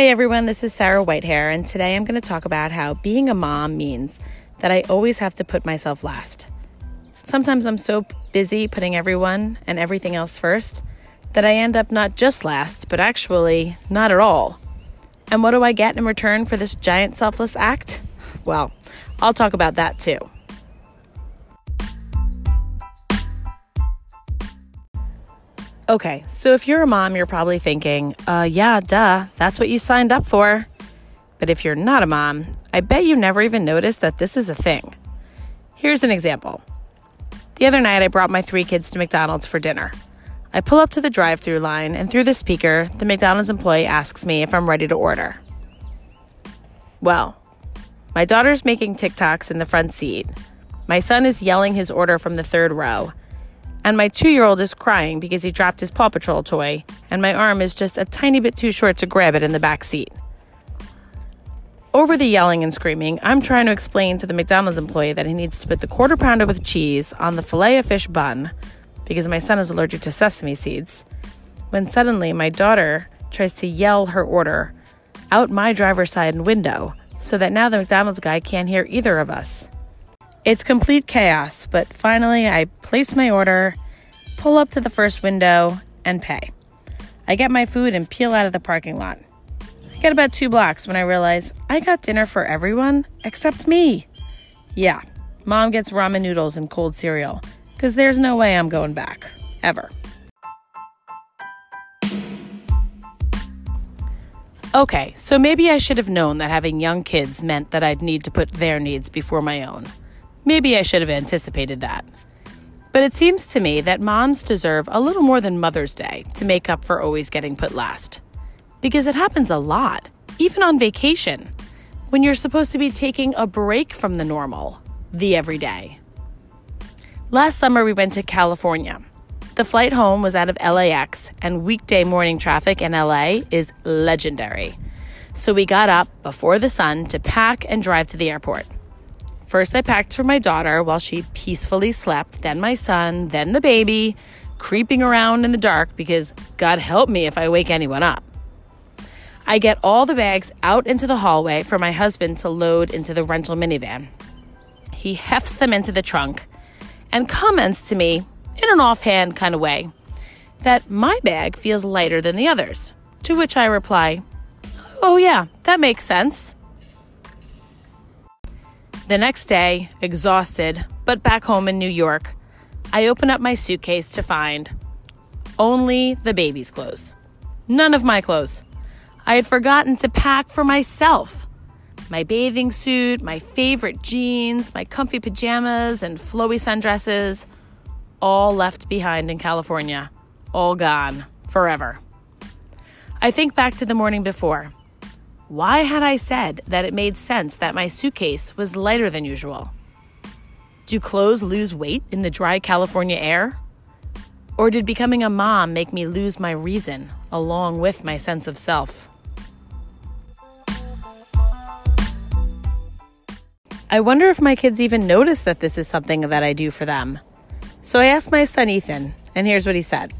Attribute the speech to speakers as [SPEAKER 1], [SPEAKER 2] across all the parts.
[SPEAKER 1] Hey everyone, this is Sarah Whitehair, and today I'm going to talk about how being a mom means that I always have to put myself last. Sometimes I'm so busy putting everyone and everything else first that I end up not just last, but actually not at all. And what do I get in return for this giant selfless act? Well, I'll talk about that too. Okay, so if you're a mom, you're probably thinking, uh, yeah, duh, that's what you signed up for. But if you're not a mom, I bet you never even noticed that this is a thing. Here's an example. The other night, I brought my three kids to McDonald's for dinner. I pull up to the drive through line, and through the speaker, the McDonald's employee asks me if I'm ready to order. Well, my daughter's making TikToks in the front seat. My son is yelling his order from the third row and my two year old is crying because he dropped his Paw Patrol toy, and my arm is just a tiny bit too short to grab it in the back seat. Over the yelling and screaming, I'm trying to explain to the McDonald's employee that he needs to put the quarter pounder with cheese on the filet of fish bun because my son is allergic to sesame seeds. When suddenly my daughter tries to yell her order out my driver's side window so that now the McDonald's guy can't hear either of us. It's complete chaos, but finally I place my order, pull up to the first window, and pay. I get my food and peel out of the parking lot. I get about two blocks when I realize I got dinner for everyone except me. Yeah, mom gets ramen noodles and cold cereal, because there's no way I'm going back. Ever. Okay, so maybe I should have known that having young kids meant that I'd need to put their needs before my own. Maybe I should have anticipated that. But it seems to me that moms deserve a little more than Mother's Day to make up for always getting put last. Because it happens a lot, even on vacation, when you're supposed to be taking a break from the normal, the everyday. Last summer, we went to California. The flight home was out of LAX, and weekday morning traffic in LA is legendary. So we got up before the sun to pack and drive to the airport. First, I packed for my daughter while she peacefully slept, then my son, then the baby, creeping around in the dark because God help me if I wake anyone up. I get all the bags out into the hallway for my husband to load into the rental minivan. He hefts them into the trunk and comments to me in an offhand kind of way that my bag feels lighter than the others. To which I reply, Oh, yeah, that makes sense. The next day, exhausted, but back home in New York, I open up my suitcase to find only the baby's clothes. None of my clothes. I had forgotten to pack for myself. My bathing suit, my favorite jeans, my comfy pajamas, and flowy sundresses, all left behind in California. All gone. Forever. I think back to the morning before. Why had I said that it made sense that my suitcase was lighter than usual? Do clothes lose weight in the dry California air? Or did becoming a mom make me lose my reason along with my sense of self? I wonder if my kids even notice that this is something that I do for them. So I asked my son Ethan, and here's what he said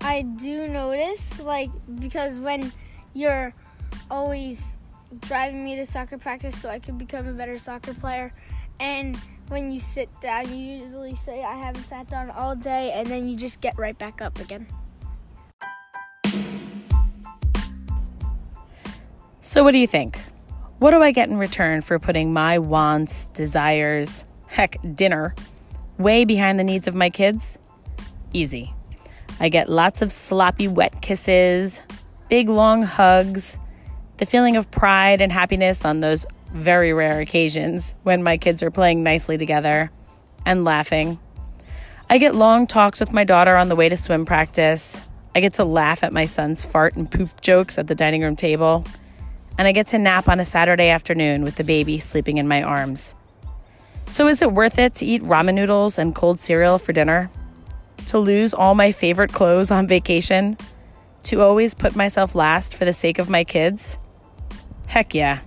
[SPEAKER 2] I do notice, like, because when you're always driving me to soccer practice so I could become a better soccer player. And when you sit down, you usually say, I haven't sat down all day, and then you just get right back up again.
[SPEAKER 1] So, what do you think? What do I get in return for putting my wants, desires, heck, dinner, way behind the needs of my kids? Easy. I get lots of sloppy, wet kisses, big, long hugs the feeling of pride and happiness on those very rare occasions when my kids are playing nicely together and laughing. I get long talks with my daughter on the way to swim practice. I get to laugh at my son's fart and poop jokes at the dining room table. And I get to nap on a Saturday afternoon with the baby sleeping in my arms. So, is it worth it to eat ramen noodles and cold cereal for dinner? To lose all my favorite clothes on vacation? To always put myself last for the sake of my kids? Heck yeah.